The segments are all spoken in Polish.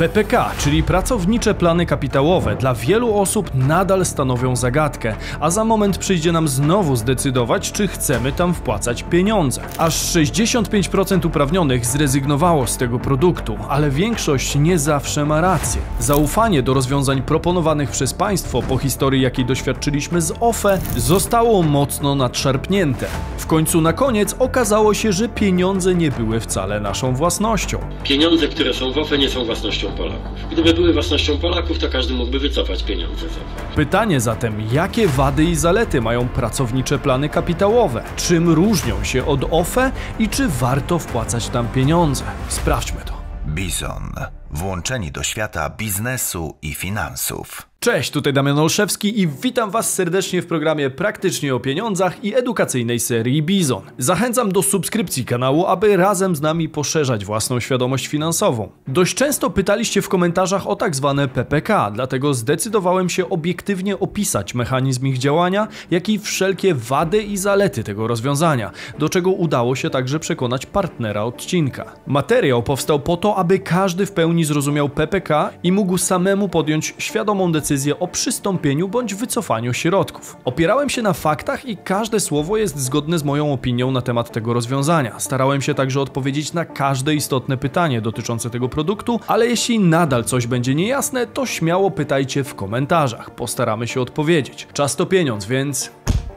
PPK, czyli pracownicze plany kapitałowe, dla wielu osób nadal stanowią zagadkę, a za moment przyjdzie nam znowu zdecydować, czy chcemy tam wpłacać pieniądze. Aż 65% uprawnionych zrezygnowało z tego produktu, ale większość nie zawsze ma rację. Zaufanie do rozwiązań proponowanych przez państwo po historii, jakiej doświadczyliśmy z OFE, zostało mocno nadszarpnięte. W końcu na koniec okazało się, że pieniądze nie były wcale naszą własnością. Pieniądze, które są w OFE nie są własnością Polaków. Gdyby były własnością Polaków, to każdy mógłby wycofać pieniądze z OFE. Pytanie zatem, jakie wady i zalety mają pracownicze plany kapitałowe? Czym różnią się od OFE i czy warto wpłacać tam pieniądze? Sprawdźmy to. Bizon. Włączeni do świata biznesu i finansów. Cześć, tutaj Damian Olszewski i witam Was serdecznie w programie Praktycznie o Pieniądzach i edukacyjnej serii Bizon. Zachęcam do subskrypcji kanału, aby razem z nami poszerzać własną świadomość finansową. Dość często pytaliście w komentarzach o tak zwane PPK, dlatego zdecydowałem się obiektywnie opisać mechanizm ich działania, jak i wszelkie wady i zalety tego rozwiązania, do czego udało się także przekonać partnera odcinka. Materiał powstał po to, aby każdy w pełni zrozumiał PPK i mógł samemu podjąć świadomą decyzję decyzję o przystąpieniu bądź wycofaniu środków. Opierałem się na faktach i każde słowo jest zgodne z moją opinią na temat tego rozwiązania. Starałem się także odpowiedzieć na każde istotne pytanie dotyczące tego produktu, ale jeśli nadal coś będzie niejasne, to śmiało pytajcie w komentarzach. Postaramy się odpowiedzieć. Czas to pieniądz, więc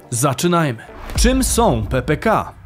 zaczynajmy. Czym są PPK?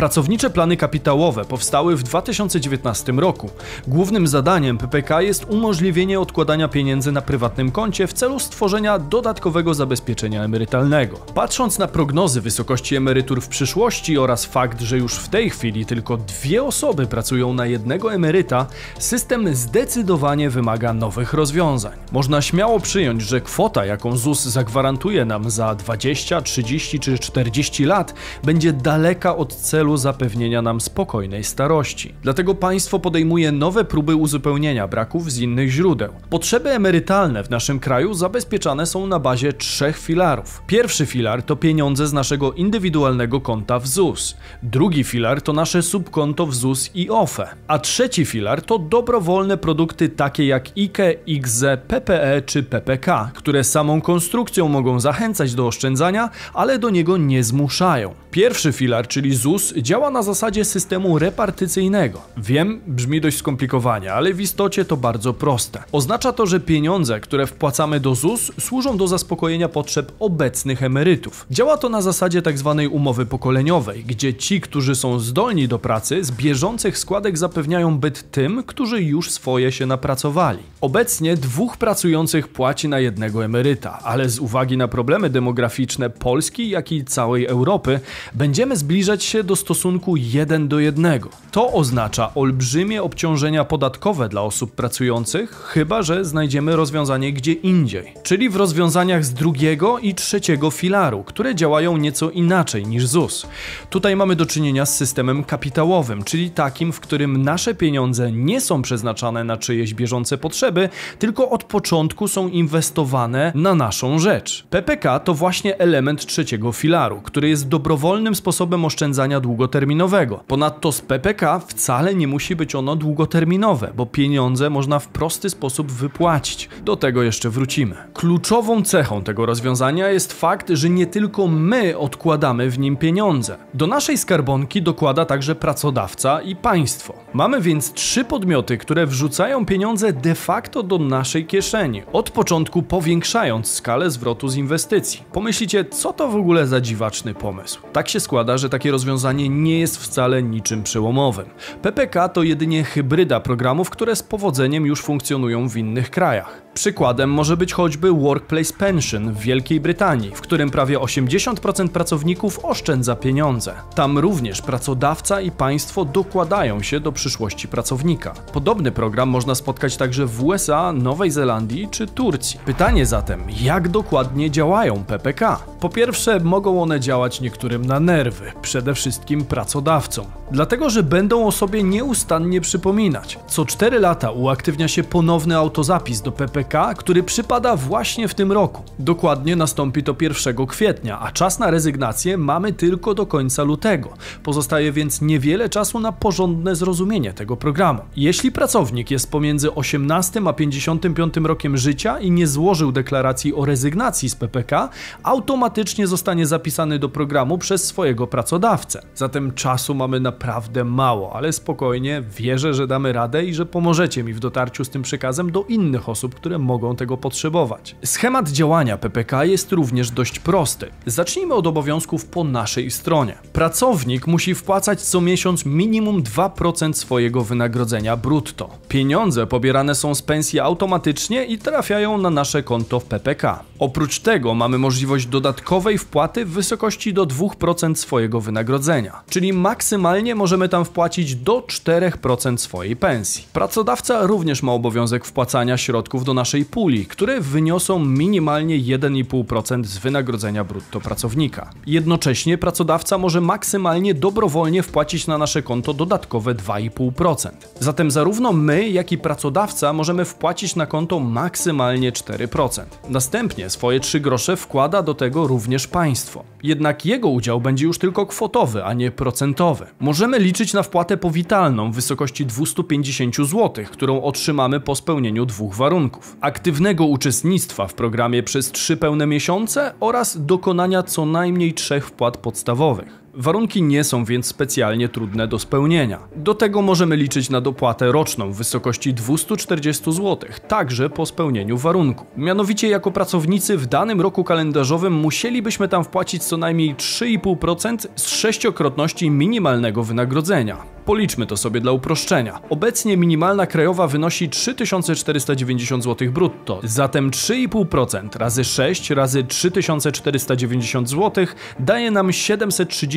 Pracownicze plany kapitałowe powstały w 2019 roku. Głównym zadaniem PPK jest umożliwienie odkładania pieniędzy na prywatnym koncie w celu stworzenia dodatkowego zabezpieczenia emerytalnego. Patrząc na prognozy wysokości emerytur w przyszłości oraz fakt, że już w tej chwili tylko dwie osoby pracują na jednego emeryta, system zdecydowanie wymaga nowych rozwiązań. Można śmiało przyjąć, że kwota, jaką ZUS zagwarantuje nam za 20, 30 czy 40 lat, będzie daleka od celu celu zapewnienia nam spokojnej starości. Dlatego państwo podejmuje nowe próby uzupełnienia braków z innych źródeł. Potrzeby emerytalne w naszym kraju zabezpieczane są na bazie trzech filarów. Pierwszy filar to pieniądze z naszego indywidualnego konta w ZUS. Drugi filar to nasze subkonto w ZUS i OFE. A trzeci filar to dobrowolne produkty takie jak IKE, IGZE, PPE czy PPK, które samą konstrukcją mogą zachęcać do oszczędzania, ale do niego nie zmuszają. Pierwszy filar, czyli ZUS, działa na zasadzie systemu repartycyjnego. Wiem, brzmi dość skomplikowanie, ale w istocie to bardzo proste. Oznacza to, że pieniądze, które wpłacamy do ZUS, służą do zaspokojenia potrzeb obecnych emerytów. Działa to na zasadzie tzw. Tak umowy pokoleniowej, gdzie ci, którzy są zdolni do pracy, z bieżących składek zapewniają byt tym, którzy już swoje się napracowali. Obecnie dwóch pracujących płaci na jednego emeryta, ale z uwagi na problemy demograficzne Polski, jak i całej Europy, będziemy zbliżać się do stosunku 1 do 1. To oznacza olbrzymie obciążenia podatkowe dla osób pracujących, chyba że znajdziemy rozwiązanie gdzie indziej, czyli w rozwiązaniach z drugiego i trzeciego filaru, które działają nieco inaczej niż ZUS. Tutaj mamy do czynienia z systemem kapitałowym, czyli takim, w którym nasze pieniądze nie są przeznaczane na czyjeś bieżące potrzeby, tylko od początku są inwestowane na naszą rzecz. PPK to właśnie element trzeciego filaru, który jest dobrowolnym sposobem oszczędzania długo długoterminowego. Ponadto z PPK wcale nie musi być ono długoterminowe, bo pieniądze można w prosty sposób wypłacić. Do tego jeszcze wrócimy. Kluczową cechą tego rozwiązania jest fakt, że nie tylko my odkładamy w nim pieniądze. Do naszej skarbonki dokłada także pracodawca i państwo. Mamy więc trzy podmioty, które wrzucają pieniądze de facto do naszej kieszeni, od początku powiększając skalę zwrotu z inwestycji. Pomyślicie, co to w ogóle za dziwaczny pomysł? Tak się składa, że takie rozwiązanie nie jest wcale niczym przełomowym. PPK to jedynie hybryda programów, które z powodzeniem już funkcjonują w innych krajach. Przykładem może być choćby Workplace Pension w Wielkiej Brytanii, w którym prawie 80% pracowników oszczędza pieniądze. Tam również pracodawca i państwo dokładają się do przyszłości pracownika. Podobny program można spotkać także w USA, Nowej Zelandii czy Turcji. Pytanie zatem, jak dokładnie działają PPK? Po pierwsze, mogą one działać niektórym na nerwy, przede wszystkim pracodawcom. Dlatego, że będą o sobie nieustannie przypominać. Co 4 lata uaktywnia się ponowny autozapis do PPK, który przypada właśnie w tym roku. Dokładnie nastąpi to 1 kwietnia, a czas na rezygnację mamy tylko do końca lutego. Pozostaje więc niewiele czasu na porządne zrozumienie tego programu. Jeśli pracownik jest pomiędzy 18 a 55 rokiem życia i nie złożył deklaracji o rezygnacji z PPK, automatycznie zostanie zapisany do programu przez swojego pracodawcę. Zatem czasu mamy naprawdę mało, ale spokojnie, wierzę, że damy radę i że pomożecie mi w dotarciu z tym przekazem do innych osób, które mogą tego potrzebować. Schemat działania PPK jest również dość prosty. Zacznijmy od obowiązków po naszej stronie. Pracownik musi wpłacać co miesiąc minimum 2% swojego wynagrodzenia brutto. Pieniądze pobierane są z pensji automatycznie i trafiają na nasze konto w PPK. Oprócz tego mamy możliwość dodatkowej wpłaty w wysokości do 2% swojego wynagrodzenia, czyli maksymalnie możemy tam wpłacić do 4% swojej pensji. Pracodawca również ma obowiązek wpłacania środków do naszej puli, które wyniosą minimalnie 1,5% z wynagrodzenia brutto pracownika. Jednocześnie pracodawca może maksymalnie dobrowolnie wpłacić na nasze konto dodatkowe 2,5%. Zatem zarówno my, jak i pracodawca możemy wpłacić na konto maksymalnie 4%. Następnie swoje 3 grosze wkłada do tego również państwo. Jednak jego udział będzie już tylko kwotowy, a nie procentowy. Możemy liczyć na wpłatę powitalną w wysokości 250 zł, którą otrzymamy po spełnieniu dwóch warunków: aktywnego uczestnictwa w programie przez 3 pełne miesiące oraz dokonania co najmniej trzech wpłat podstawowych. Warunki nie są więc specjalnie trudne do spełnienia. Do tego możemy liczyć na dopłatę roczną w wysokości 240 zł, także po spełnieniu warunku. Mianowicie jako pracownicy w danym roku kalendarzowym musielibyśmy tam wpłacić co najmniej 3,5% z sześciokrotności minimalnego wynagrodzenia. Policzmy to sobie dla uproszczenia. Obecnie minimalna krajowa wynosi 3490 zł brutto, zatem 3,5% razy 6 razy 3490 zł daje nam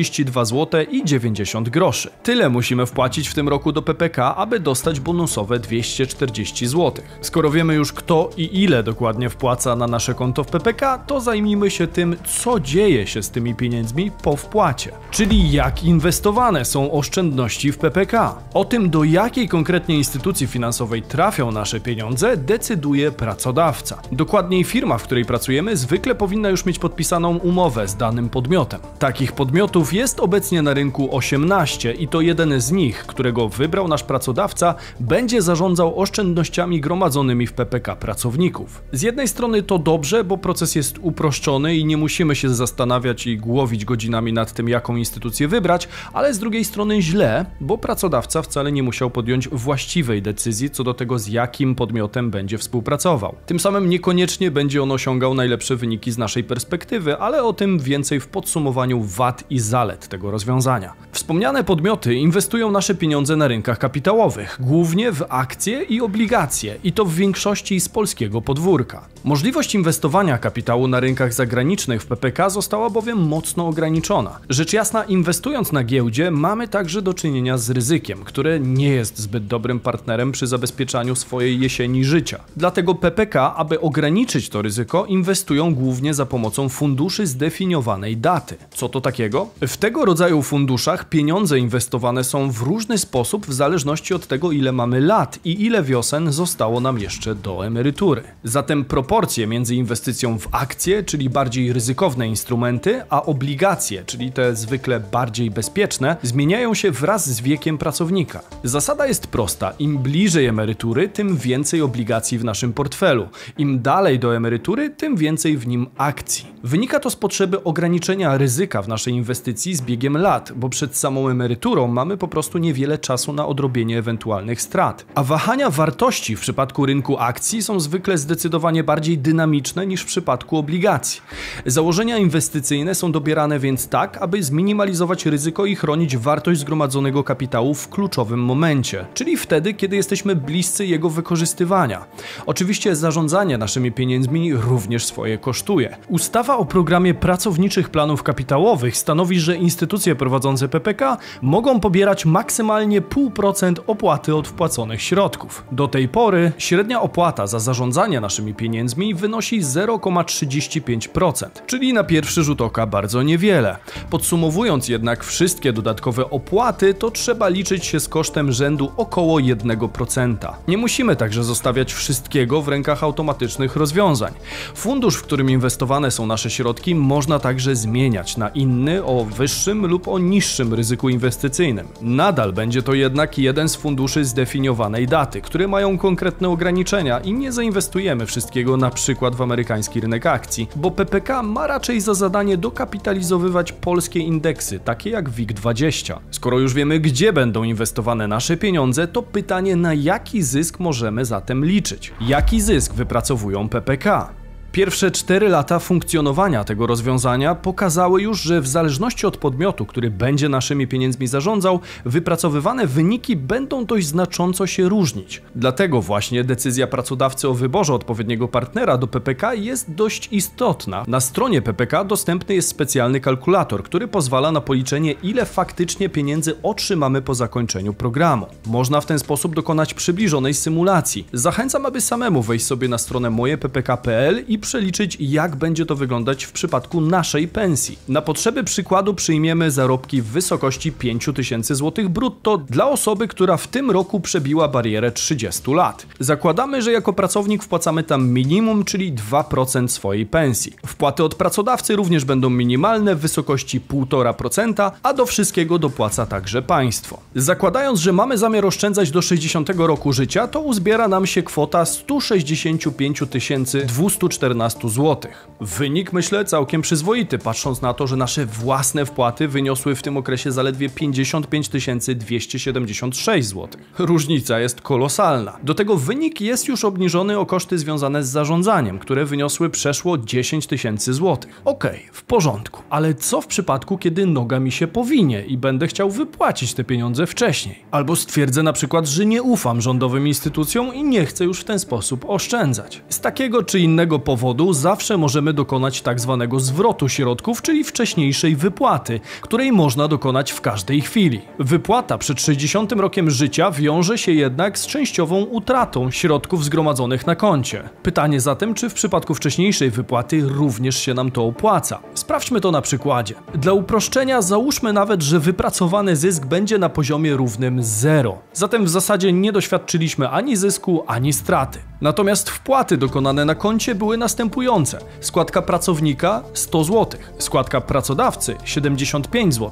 732 zł i 90 groszy. Tyle musimy wpłacić w tym roku do PPK, aby dostać bonusowe 240 zł. Skoro wiemy już kto i ile dokładnie wpłaca na nasze konto w PPK, to zajmijmy się tym, co dzieje się z tymi pieniędzmi po wpłacie. Czyli jak inwestowane są oszczędności w PPK. O tym, do jakiej konkretnie instytucji finansowej trafią nasze pieniądze, decyduje pracodawca. Dokładniej firma, w której pracujemy, zwykle powinna już mieć podpisaną umowę z danym podmiotem. Takich podmiotów jest obecnie na rynku 18 i to jeden z nich, którego wybrał nasz pracodawca, będzie zarządzał oszczędnościami gromadzonymi w PPK pracowników. Z jednej strony to dobrze, bo proces jest uproszczony i nie musimy się zastanawiać i głowić godzinami nad tym, jaką instytucję wybrać, ale z drugiej strony źle, bo pracodawca wcale nie musiał podjąć właściwej decyzji co do tego, z jakim podmiotem będzie współpracował. Tym samym niekoniecznie będzie on osiągał najlepsze wyniki z naszej perspektywy, ale o tym więcej w podsumowaniu wad i zalet tego rozwiązania. Wspomniane podmioty inwestują nasze pieniądze na rynkach kapitałowych, głównie w akcje i obligacje, i to w większości z polskiego podwórka. Możliwość inwestowania kapitału na rynkach zagranicznych w PPK została bowiem mocno ograniczona. Rzecz jasna, inwestując na giełdzie, mamy także do czynienia z ryzykiem, które nie jest zbyt dobrym partnerem przy zabezpieczaniu swojej jesieni życia. Dlatego PPK, aby ograniczyć to ryzyko, inwestują głównie za pomocą funduszy zdefiniowanej daty. Co to takiego? W tego rodzaju funduszach pieniądze inwestowane są w różny sposób w zależności od tego, ile mamy lat i ile wiosen zostało nam jeszcze do emerytury. Zatem proporcje między inwestycją w akcje, czyli bardziej ryzykowne instrumenty, a obligacje, czyli te zwykle bardziej bezpieczne, zmieniają się wraz z wiekiem pracownika. Zasada jest prosta: im bliżej emerytury, tym więcej obligacji w naszym portfelu. Im dalej do emerytury, tym więcej w nim akcji. Wynika to z potrzeby ograniczenia ryzyka w naszej inwestycji z biegiem lat, bo przed samą emeryturą mamy po prostu niewiele czasu na odrobienie ewentualnych strat. A wahania wartości w przypadku rynku akcji są zwykle zdecydowanie bardziej dynamiczne niż w przypadku obligacji. Założenia inwestycyjne są dobierane więc tak, aby zminimalizować ryzyko i chronić wartość zgromadzonego kapitału w kluczowym momencie, czyli wtedy, kiedy jesteśmy bliscy jego wykorzystywania. Oczywiście zarządzanie naszymi pieniędzmi również swoje kosztuje. Ustawa o programie pracowniczych planów kapitałowych stanowi, że instytucje prowadzące PPK mogą pobierać maksymalnie 0,5% opłaty od wpłaconych środków. Do tej pory średnia opłata za zarządzanie naszymi pieniędzmi wynosi 0,35%, czyli na pierwszy rzut oka bardzo niewiele. Podsumowując jednak wszystkie dodatkowe opłaty, to trzeba liczyć się z kosztem rzędu około 1%. Nie musimy także zostawiać wszystkiego w rękach automatycznych rozwiązań. Fundusz, w którym inwestowane są nasze środki, można także zmieniać na inny o wyższym lub o niższym ryzyku inwestycyjnym. Nadal będzie to jednak jeden z funduszy zdefiniowanej daty, które mają konkretne ograniczenia i nie zainwestujemy wszystkiego na przykład w amerykański rynek akcji, bo PPK ma raczej za zadanie dokapitalizowywać polskie indeksy, takie jak WIG20. Skoro już wiemy, gdzie będą inwestowane nasze pieniądze, to pytanie na jaki zysk możemy zatem liczyć? Jaki zysk wypracowują PPK? Pierwsze 4 lata funkcjonowania tego rozwiązania pokazały już, że w zależności od podmiotu, który będzie naszymi pieniędzmi zarządzał, wypracowywane wyniki będą dość znacząco się różnić. Dlatego właśnie decyzja pracodawcy o wyborze odpowiedniego partnera do PPK jest dość istotna. Na stronie PPK dostępny jest specjalny kalkulator, który pozwala na policzenie, ile faktycznie pieniędzy otrzymamy po zakończeniu programu. Można w ten sposób dokonać przybliżonej symulacji. Zachęcam, aby samemu wejść sobie na stronę mojeppk.pl i przeliczyć, jak będzie to wyglądać w przypadku naszej pensji. Na potrzeby przykładu przyjmiemy zarobki w wysokości 5000 zł brutto dla osoby, która w tym roku przebiła barierę 30 lat. Zakładamy, że jako pracownik wpłacamy tam minimum, czyli 2% swojej pensji. Wpłaty od pracodawcy również będą minimalne w wysokości 1,5%, a do wszystkiego dopłaca także państwo. Zakładając, że mamy zamiar oszczędzać do 60 roku życia, to uzbiera nam się kwota 165 214 zł. Wynik myślę całkiem przyzwoity, patrząc na to, że nasze własne wpłaty wyniosły w tym okresie zaledwie 55 276 zł. Różnica jest kolosalna. Do tego wynik jest już obniżony o koszty związane z zarządzaniem, które wyniosły przeszło 10 tysięcy złotych. Okej, okay, w porządku, ale co w przypadku, kiedy noga mi się powinie i będę chciał wypłacić te pieniądze wcześniej? Albo stwierdzę na przykład, że nie ufam rządowym instytucjom i nie chcę już w ten sposób oszczędzać. Z takiego czy innego powodu zawsze możemy dokonać tak zwanego zwrotu środków, czyli wcześniejszej wypłaty, której można dokonać w każdej chwili. Wypłata przed 60 rokiem życia wiąże się jednak z częściową utratą środków zgromadzonych na koncie. Pytanie zatem, czy w przypadku wcześniejszej wypłaty również się nam to opłaca? Sprawdźmy to na przykładzie. Dla uproszczenia załóżmy nawet, że wypracowany zysk będzie na poziomie równym 0. Zatem w zasadzie nie doświadczyliśmy ani zysku, ani straty. Natomiast wpłaty dokonane na koncie były następujące. Składka pracownika 100 zł, składka pracodawcy 75 zł,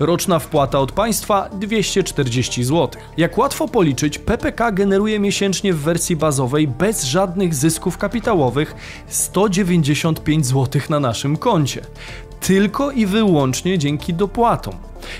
roczna wpłata od państwa 240 zł. Jak łatwo policzyć, PPK generuje miesięcznie w wersji bazowej bez żadnych zysków kapitałowych 195 zł na naszym koncie. Tylko i wyłącznie dzięki dopłatom.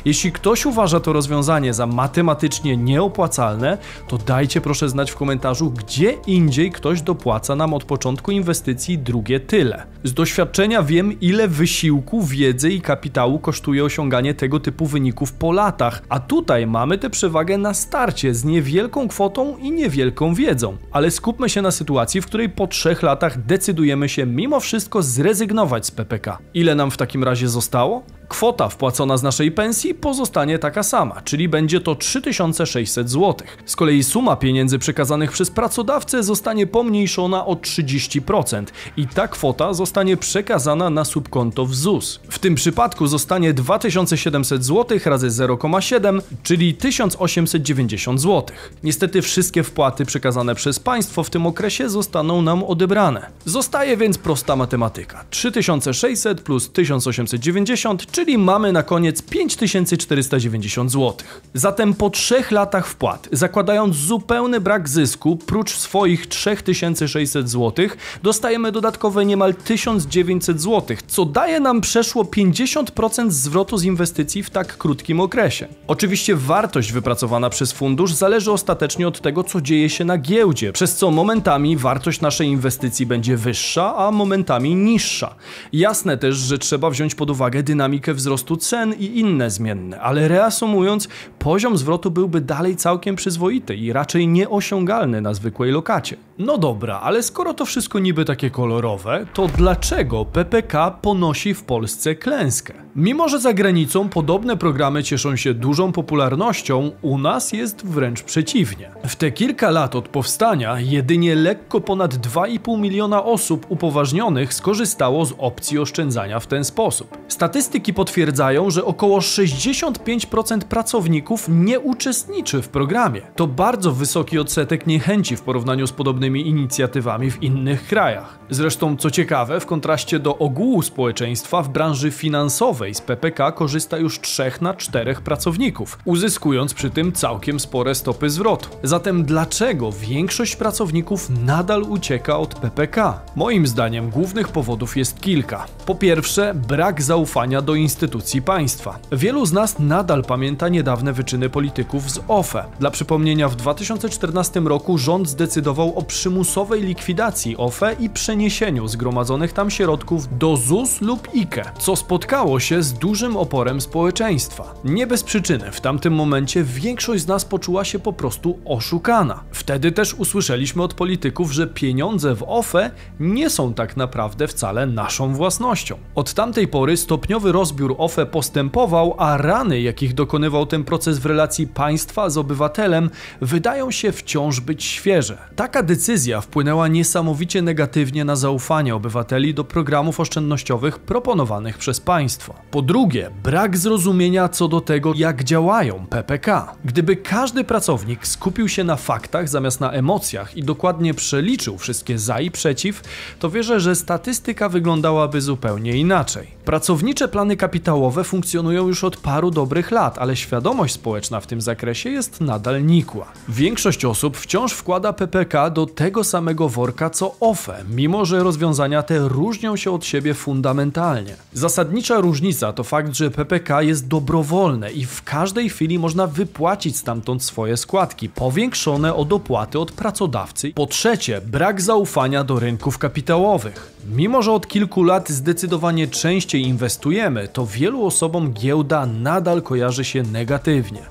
Jeśli ktoś uważa to rozwiązanie za matematycznie nieopłacalne, to dajcie proszę znać w komentarzu, gdzie indziej ktoś dopłaca nam od początku inwestycji drugie tyle. Z doświadczenia wiem, ile wysiłku, wiedzy i kapitału kosztuje osiąganie tego typu wyników po latach, a tutaj mamy tę przewagę na starcie z niewielką kwotą i niewielką wiedzą. Ale skupmy się na sytuacji, w której po trzech latach decydujemy się mimo wszystko zrezygnować z PPK. Ile nam w takim razie zostało? Kwota wpłacona z naszej pensji pozostanie taka sama, czyli będzie to 3600 zł. Z kolei suma pieniędzy przekazanych przez pracodawcę zostanie pomniejszona o 30% i ta kwota zostanie przekazana na subkonto w ZUS. W tym przypadku zostanie 2700 zł razy 0,7, czyli 1890 zł. Niestety wszystkie wpłaty przekazane przez państwo w tym okresie zostaną nam odebrane. Zostaje więc prosta matematyka. 3600 plus 1890, czyli mamy na koniec 5490 zł. Zatem po trzech latach wpłat, zakładając zupełny brak zysku, prócz swoich 3600 zł, dostajemy dodatkowe niemal 1900 zł, co daje nam przeszło 50% zwrotu z inwestycji w tak krótkim okresie. Oczywiście wartość wypracowana przez fundusz zależy ostatecznie od tego, co dzieje się na giełdzie, przez co momentami wartość naszej inwestycji będzie wyższa, a momentami niższa. Jasne też, że trzeba wziąć pod uwagę dynamikę dynamikę wzrostu cen i inne zmienne, ale reasumując, poziom zwrotu byłby dalej całkiem przyzwoity i raczej nieosiągalny na zwykłej lokacie. No dobra, ale skoro to wszystko niby takie kolorowe, to dlaczego PPK ponosi w Polsce klęskę? Mimo, że za granicą podobne programy cieszą się dużą popularnością, u nas jest wręcz przeciwnie. W te kilka lat od powstania jedynie lekko ponad 2,5 miliona osób upoważnionych skorzystało z opcji oszczędzania w ten sposób. Statystyki potwierdzają, że około 65% pracowników nie uczestniczy w programie. To bardzo wysoki odsetek niechęci w porównaniu z podobnymi inicjatywami w innych krajach. Zresztą, co ciekawe, w kontraście do ogółu społeczeństwa w branży finansowej z PPK korzysta już 3 na 4 pracowników, uzyskując przy tym całkiem spore stopy zwrotu. Zatem dlaczego większość pracowników nadal ucieka od PPK? Moim zdaniem głównych powodów jest kilka. Po pierwsze, brak zaufania do instytucji państwa. Wielu z nas nadal pamięta niedawne wyczyny polityków z OFE. Dla przypomnienia, w 2014 roku rząd zdecydował o przymusowej likwidacji OFE i przeniesieniu zgromadzonych tam środków do ZUS lub IKE, co spotkało się z dużym oporem społeczeństwa. Nie bez przyczyny w tamtym momencie większość z nas poczuła się po prostu oszukana. Wtedy też usłyszeliśmy od polityków, że pieniądze w OFE nie są tak naprawdę wcale naszą własnością. Od tamtej pory stopniowy rozbiór OFE postępował, a rany, jakich dokonywał ten proces w relacji państwa z obywatelem, wydają się wciąż być świeże. Taka decyzja wpłynęła niesamowicie negatywnie na zaufanie obywateli do programów oszczędnościowych proponowanych przez państwo. Po drugie, brak zrozumienia co do tego, jak działają PPK. Gdyby każdy pracownik skupił się na faktach zamiast na emocjach i dokładnie przeliczył wszystkie za i przeciw, to wierzę, że statystyka wyglądałaby zupełnie inaczej. Pracownicze plany kapitałowe funkcjonują już od paru dobrych lat, ale świadomość społeczna w tym zakresie jest nadal nikła. Większość osób wciąż wkłada PPK do tego samego worka co OFE, mimo że rozwiązania te różnią się od siebie fundamentalnie. Zasadnicza różnica to fakt, że PPK jest dobrowolne i w każdej chwili można wypłacić stamtąd swoje składki, powiększone o dopłaty od pracodawcy. Po trzecie, brak zaufania do rynków kapitałowych. Mimo, że od kilku lat zdecydowanie częściej inwestujemy, to wielu osobom giełda nadal kojarzy się negatywnie.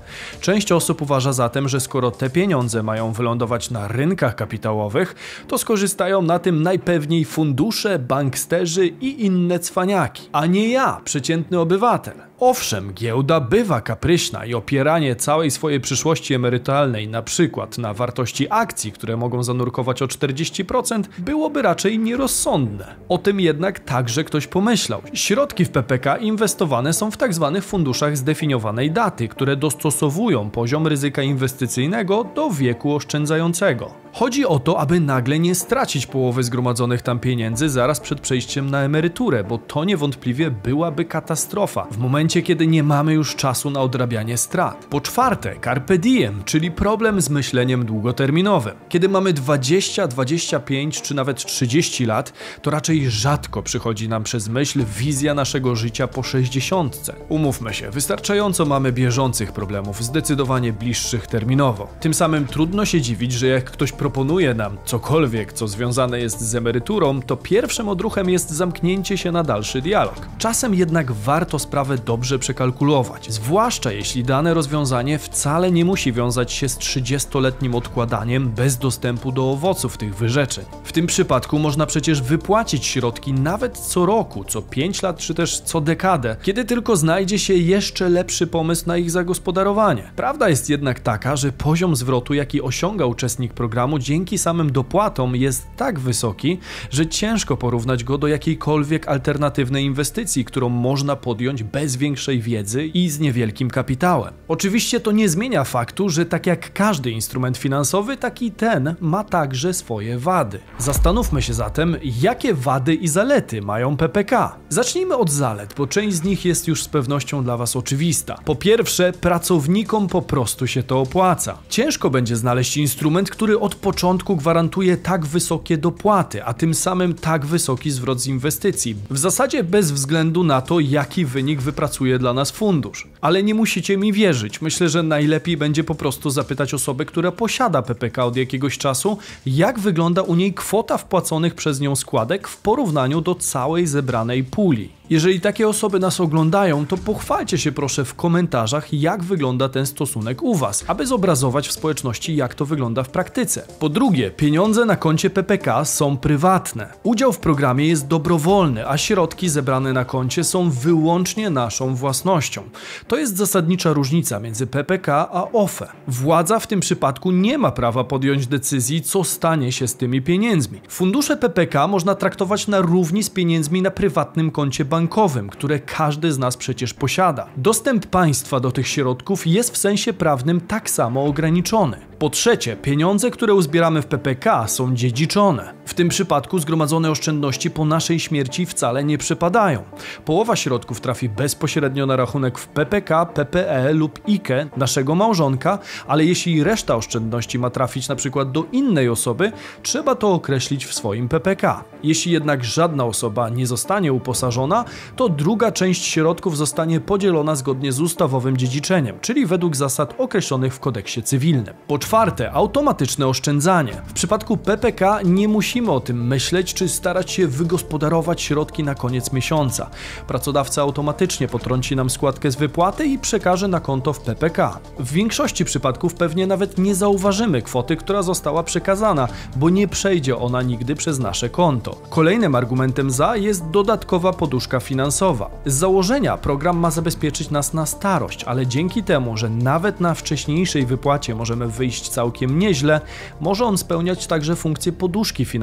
Część osób uważa zatem, że skoro te pieniądze mają wylądować na rynkach kapitałowych, to skorzystają na tym najpewniej fundusze, banksterzy i inne cwaniaki, a nie ja, przeciętny obywatel. Owszem, giełda bywa kapryśna i opieranie całej swojej przyszłości emerytalnej na przykład na wartości akcji, które mogą zanurkować o 40%, byłoby raczej nierozsądne. O tym jednak także ktoś pomyślał. Środki w PPK inwestowane są w tzw. Tak funduszach zdefiniowanej daty, które dostosowują poziom ryzyka inwestycyjnego do wieku oszczędzającego. Chodzi o to, aby nagle nie stracić połowy zgromadzonych tam pieniędzy zaraz przed przejściem na emeryturę, bo to niewątpliwie byłaby katastrofa w momencie, kiedy nie mamy już czasu na odrabianie strat. Po czwarte, carpe diem, czyli problem z myśleniem długoterminowym. Kiedy mamy 20, 25 czy nawet 30 lat, to raczej rzadko przychodzi nam przez myśl wizja naszego życia po 60. Umówmy się, wystarczająco mamy bieżących problemów, zdecydowanie bliższych terminowo. Tym samym trudno się dziwić, że jak ktoś proponuje nam cokolwiek, co związane jest z emeryturą, to pierwszym odruchem jest zamknięcie się na dalszy dialog. Czasem jednak warto sprawę dobrze przekalkulować, zwłaszcza jeśli dane rozwiązanie wcale nie musi wiązać się z 30-letnim odkładaniem bez dostępu do owoców tych wyrzeczeń. W tym przypadku można przecież wypłacić środki nawet co roku, co 5 lat czy też co dekadę, kiedy tylko znajdzie się jeszcze lepszy pomysł na ich zagospodarowanie. Prawda jest jednak taka, że poziom zwrotu, jaki osiąga uczestnik programu dzięki samym dopłatom jest tak wysoki, że ciężko porównać go do jakiejkolwiek alternatywnej inwestycji, którą można podjąć bez większej wiedzy i z niewielkim kapitałem. Oczywiście to nie zmienia faktu, że tak jak każdy instrument finansowy, taki ten ma także swoje wady. Zastanówmy się zatem, jakie wady i zalety mają PPK. Zacznijmy od zalet, bo część z nich jest już z pewnością dla Was oczywista. Po pierwsze, pracownikom po prostu się to opłaca. Ciężko będzie znaleźć instrument, który od początku gwarantuje tak wysokie dopłaty, a tym samym tak wysoki zwrot z inwestycji. W zasadzie bez względu na to, jaki wynik wypracuje dla nas fundusz. Ale nie musicie mi wierzyć. Myślę, że najlepiej będzie po prostu zapytać osobę, która posiada PPK od jakiegoś czasu, jak wygląda u niej kwota wpłaconych przez nią składek w porównaniu do całej zebranej puli. Jeżeli takie osoby nas oglądają, to pochwalcie się proszę w komentarzach, jak wygląda ten stosunek u Was, aby zobrazować w społeczności, jak to wygląda w praktyce. Po drugie, pieniądze na koncie PPK są prywatne. Udział w programie jest dobrowolny, a środki zebrane na koncie są wyłącznie naszą własnością. To jest zasadnicza różnica między PPK a OFE. Władza w tym przypadku nie ma prawa podjąć decyzji, co stanie się z tymi pieniędzmi. Fundusze PPK można traktować na równi z pieniędzmi na prywatnym koncie bankowym, które każdy z nas przecież posiada. Dostęp państwa do tych środków jest w sensie prawnym tak samo ograniczony. Po trzecie, pieniądze, które uzbieramy w PPK są dziedziczone. W tym przypadku zgromadzone oszczędności po naszej śmierci wcale nie przypadają. Połowa środków trafi bezpośrednio na rachunek w PPK, PPE lub IKE naszego małżonka, ale jeśli reszta oszczędności ma trafić przykład do innej osoby, trzeba to określić w swoim PPK. Jeśli jednak żadna osoba nie zostanie uposażona, to druga część środków zostanie podzielona zgodnie z ustawowym dziedziczeniem, czyli według zasad określonych w kodeksie cywilnym. Po czwarte, automatyczne oszczędzanie. W przypadku PPK nie musimy o tym myśleć, czy starać się wygospodarować środki na koniec miesiąca. Pracodawca automatycznie potrąci nam składkę z wypłaty i przekaże na konto w PPK. W większości przypadków pewnie nawet nie zauważymy kwoty, która została przekazana, bo nie przejdzie ona nigdy przez nasze konto. Kolejnym argumentem za jest dodatkowa poduszka finansowa. Z założenia program ma zabezpieczyć nas na starość, ale dzięki temu, że nawet na wcześniejszej wypłacie możemy wyjść całkiem nieźle, może on spełniać także funkcję poduszki finansowej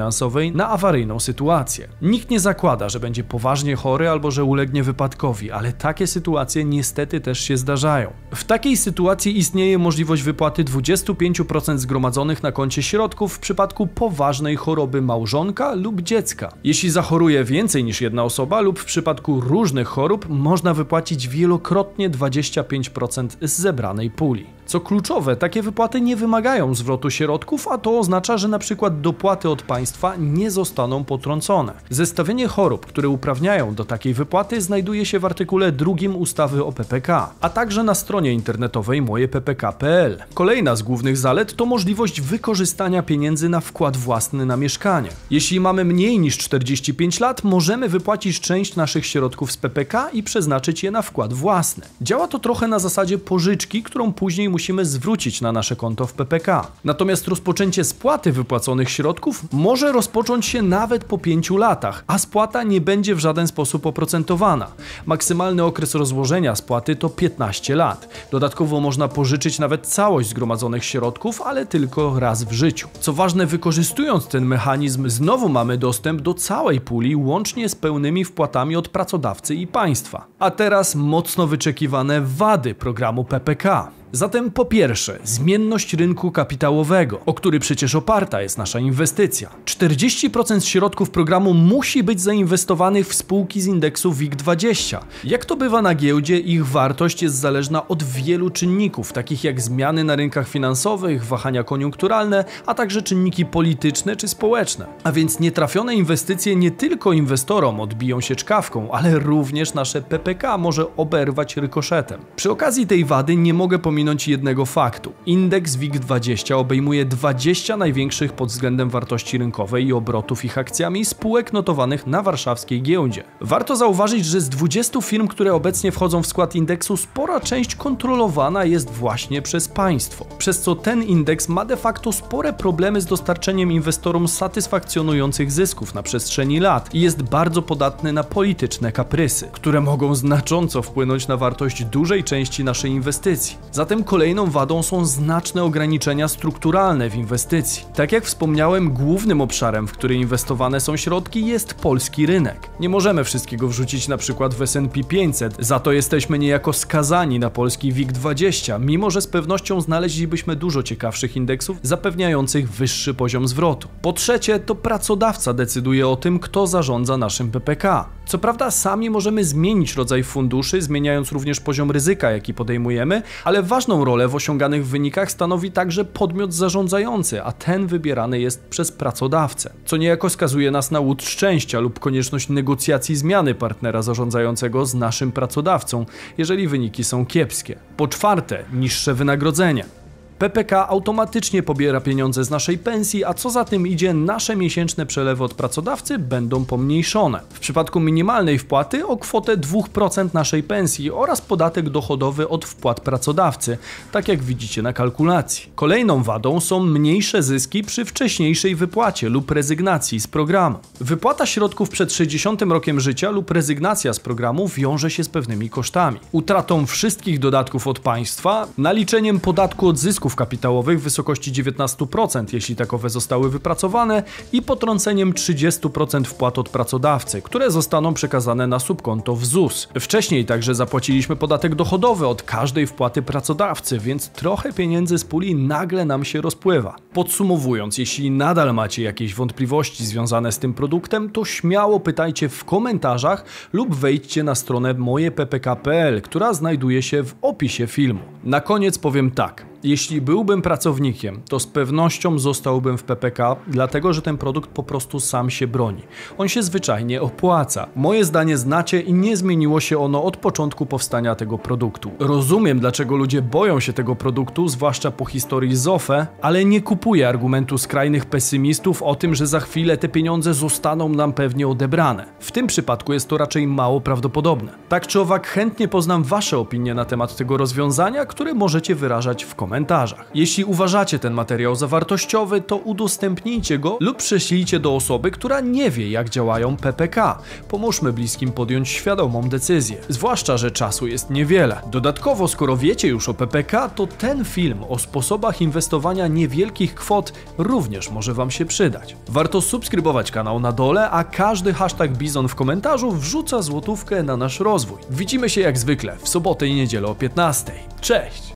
na awaryjną sytuację. Nikt nie zakłada, że będzie poważnie chory albo że ulegnie wypadkowi, ale takie sytuacje niestety też się zdarzają. W takiej sytuacji istnieje możliwość wypłaty 25% zgromadzonych na koncie środków w przypadku poważnej choroby małżonka lub dziecka. Jeśli zachoruje więcej niż jedna osoba lub w przypadku różnych chorób, można wypłacić wielokrotnie 25% z zebranej puli. Co kluczowe, takie wypłaty nie wymagają zwrotu środków, a to oznacza, że na przykład dopłaty od państwa nie zostaną potrącone. Zestawienie chorób, które uprawniają do takiej wypłaty znajduje się w artykule 2 ustawy o PPK, a także na stronie internetowej mojeppk.pl. Kolejna z głównych zalet to możliwość wykorzystania pieniędzy na wkład własny na mieszkanie. Jeśli mamy mniej niż 45 lat, możemy wypłacić część naszych środków z PPK i przeznaczyć je na wkład własny. Działa to trochę na zasadzie pożyczki, którą później musimy zwrócić na nasze konto w PPK. Natomiast rozpoczęcie spłaty wypłaconych środków może rozpocząć się nawet po 5 latach, a spłata nie będzie w żaden sposób oprocentowana. Maksymalny okres rozłożenia spłaty to 15 lat. Dodatkowo można pożyczyć nawet całość zgromadzonych środków, ale tylko raz w życiu. Co ważne, wykorzystując ten mechanizm, znowu mamy dostęp do całej puli, łącznie z pełnymi wpłatami od pracodawcy i państwa. A teraz mocno wyczekiwane wady programu PPK. Zatem po pierwsze, zmienność rynku kapitałowego, o który przecież oparta jest nasza inwestycja. 40% środków programu musi być zainwestowanych w spółki z indeksu WIG20. Jak to bywa na giełdzie, ich wartość jest zależna od wielu czynników, takich jak zmiany na rynkach finansowych, wahania koniunkturalne, a także czynniki polityczne czy społeczne. A więc nietrafione inwestycje nie tylko inwestorom odbiją się czkawką, ale również nasze PPK może oberwać rykoszetem. Przy okazji tej wady nie mogę pominąć pominąć jednego faktu. Indeks WIG20 obejmuje 20 największych pod względem wartości rynkowej i obrotów ich akcjami spółek notowanych na warszawskiej giełdzie. Warto zauważyć, że z 20 firm, które obecnie wchodzą w skład indeksu, spora część kontrolowana jest właśnie przez państwo, przez co ten indeks ma de facto spore problemy z dostarczeniem inwestorom satysfakcjonujących zysków na przestrzeni lat i jest bardzo podatny na polityczne kaprysy, które mogą znacząco wpłynąć na wartość dużej części naszej inwestycji. Zatem Zatem kolejną wadą są znaczne ograniczenia strukturalne w inwestycji. Tak jak wspomniałem, głównym obszarem, w który inwestowane są środki jest polski rynek. Nie możemy wszystkiego wrzucić na przykład w S&P 500, za to jesteśmy niejako skazani na polski WIG20, mimo że z pewnością znaleźlibyśmy dużo ciekawszych indeksów zapewniających wyższy poziom zwrotu. Po trzecie, to pracodawca decyduje o tym, kto zarządza naszym PPK. Co prawda sami możemy zmienić rodzaj funduszy, zmieniając również poziom ryzyka, jaki podejmujemy, ale ważną rolę w osiąganych wynikach stanowi także podmiot zarządzający, a ten wybierany jest przez pracodawcę, co niejako skazuje nas na łód szczęścia lub konieczność negocjacji zmiany partnera zarządzającego z naszym pracodawcą, jeżeli wyniki są kiepskie. Po czwarte, niższe wynagrodzenie. PPK automatycznie pobiera pieniądze z naszej pensji, a co za tym idzie, nasze miesięczne przelewy od pracodawcy będą pomniejszone. W przypadku minimalnej wpłaty o kwotę 2% naszej pensji oraz podatek dochodowy od wpłat pracodawcy, tak jak widzicie na kalkulacji. Kolejną wadą są mniejsze zyski przy wcześniejszej wypłacie lub rezygnacji z programu. Wypłata środków przed 60 rokiem życia lub rezygnacja z programu wiąże się z pewnymi kosztami. Utratą wszystkich dodatków od państwa, naliczeniem podatku od zysków kapitałowych w wysokości 19%, jeśli takowe zostały wypracowane, i potrąceniem 30% wpłat od pracodawcy, które zostaną przekazane na subkonto w ZUS. Wcześniej także zapłaciliśmy podatek dochodowy od każdej wpłaty pracodawcy, więc trochę pieniędzy z puli nagle nam się rozpływa. Podsumowując, jeśli nadal macie jakieś wątpliwości związane z tym produktem, to śmiało pytajcie w komentarzach lub wejdźcie na stronę mojeppk.pl, która znajduje się w opisie filmu. Na koniec powiem tak. Jeśli byłbym pracownikiem, to z pewnością zostałbym w PPK, dlatego że ten produkt po prostu sam się broni. On się zwyczajnie opłaca. Moje zdanie znacie i nie zmieniło się ono od początku powstania tego produktu. Rozumiem, dlaczego ludzie boją się tego produktu, zwłaszcza po historii ZOFE, ale nie kupuję argumentu skrajnych pesymistów o tym, że za chwilę te pieniądze zostaną nam pewnie odebrane. W tym przypadku jest to raczej mało prawdopodobne. Tak czy owak, chętnie poznam Wasze opinie na temat tego rozwiązania, które możecie wyrażać w komentarzach komentarzach. Jeśli uważacie ten materiał za wartościowy, to udostępnijcie go lub prześlijcie do osoby, która nie wie, jak działają PPK. Pomóżmy bliskim podjąć świadomą decyzję. Zwłaszcza, że czasu jest niewiele. Dodatkowo, skoro wiecie już o PPK, to ten film o sposobach inwestowania niewielkich kwot również może Wam się przydać. Warto subskrybować kanał na dole, a każdy hashtag Bizon w komentarzu wrzuca złotówkę na nasz rozwój. Widzimy się jak zwykle w sobotę i niedzielę o 15. Cześć!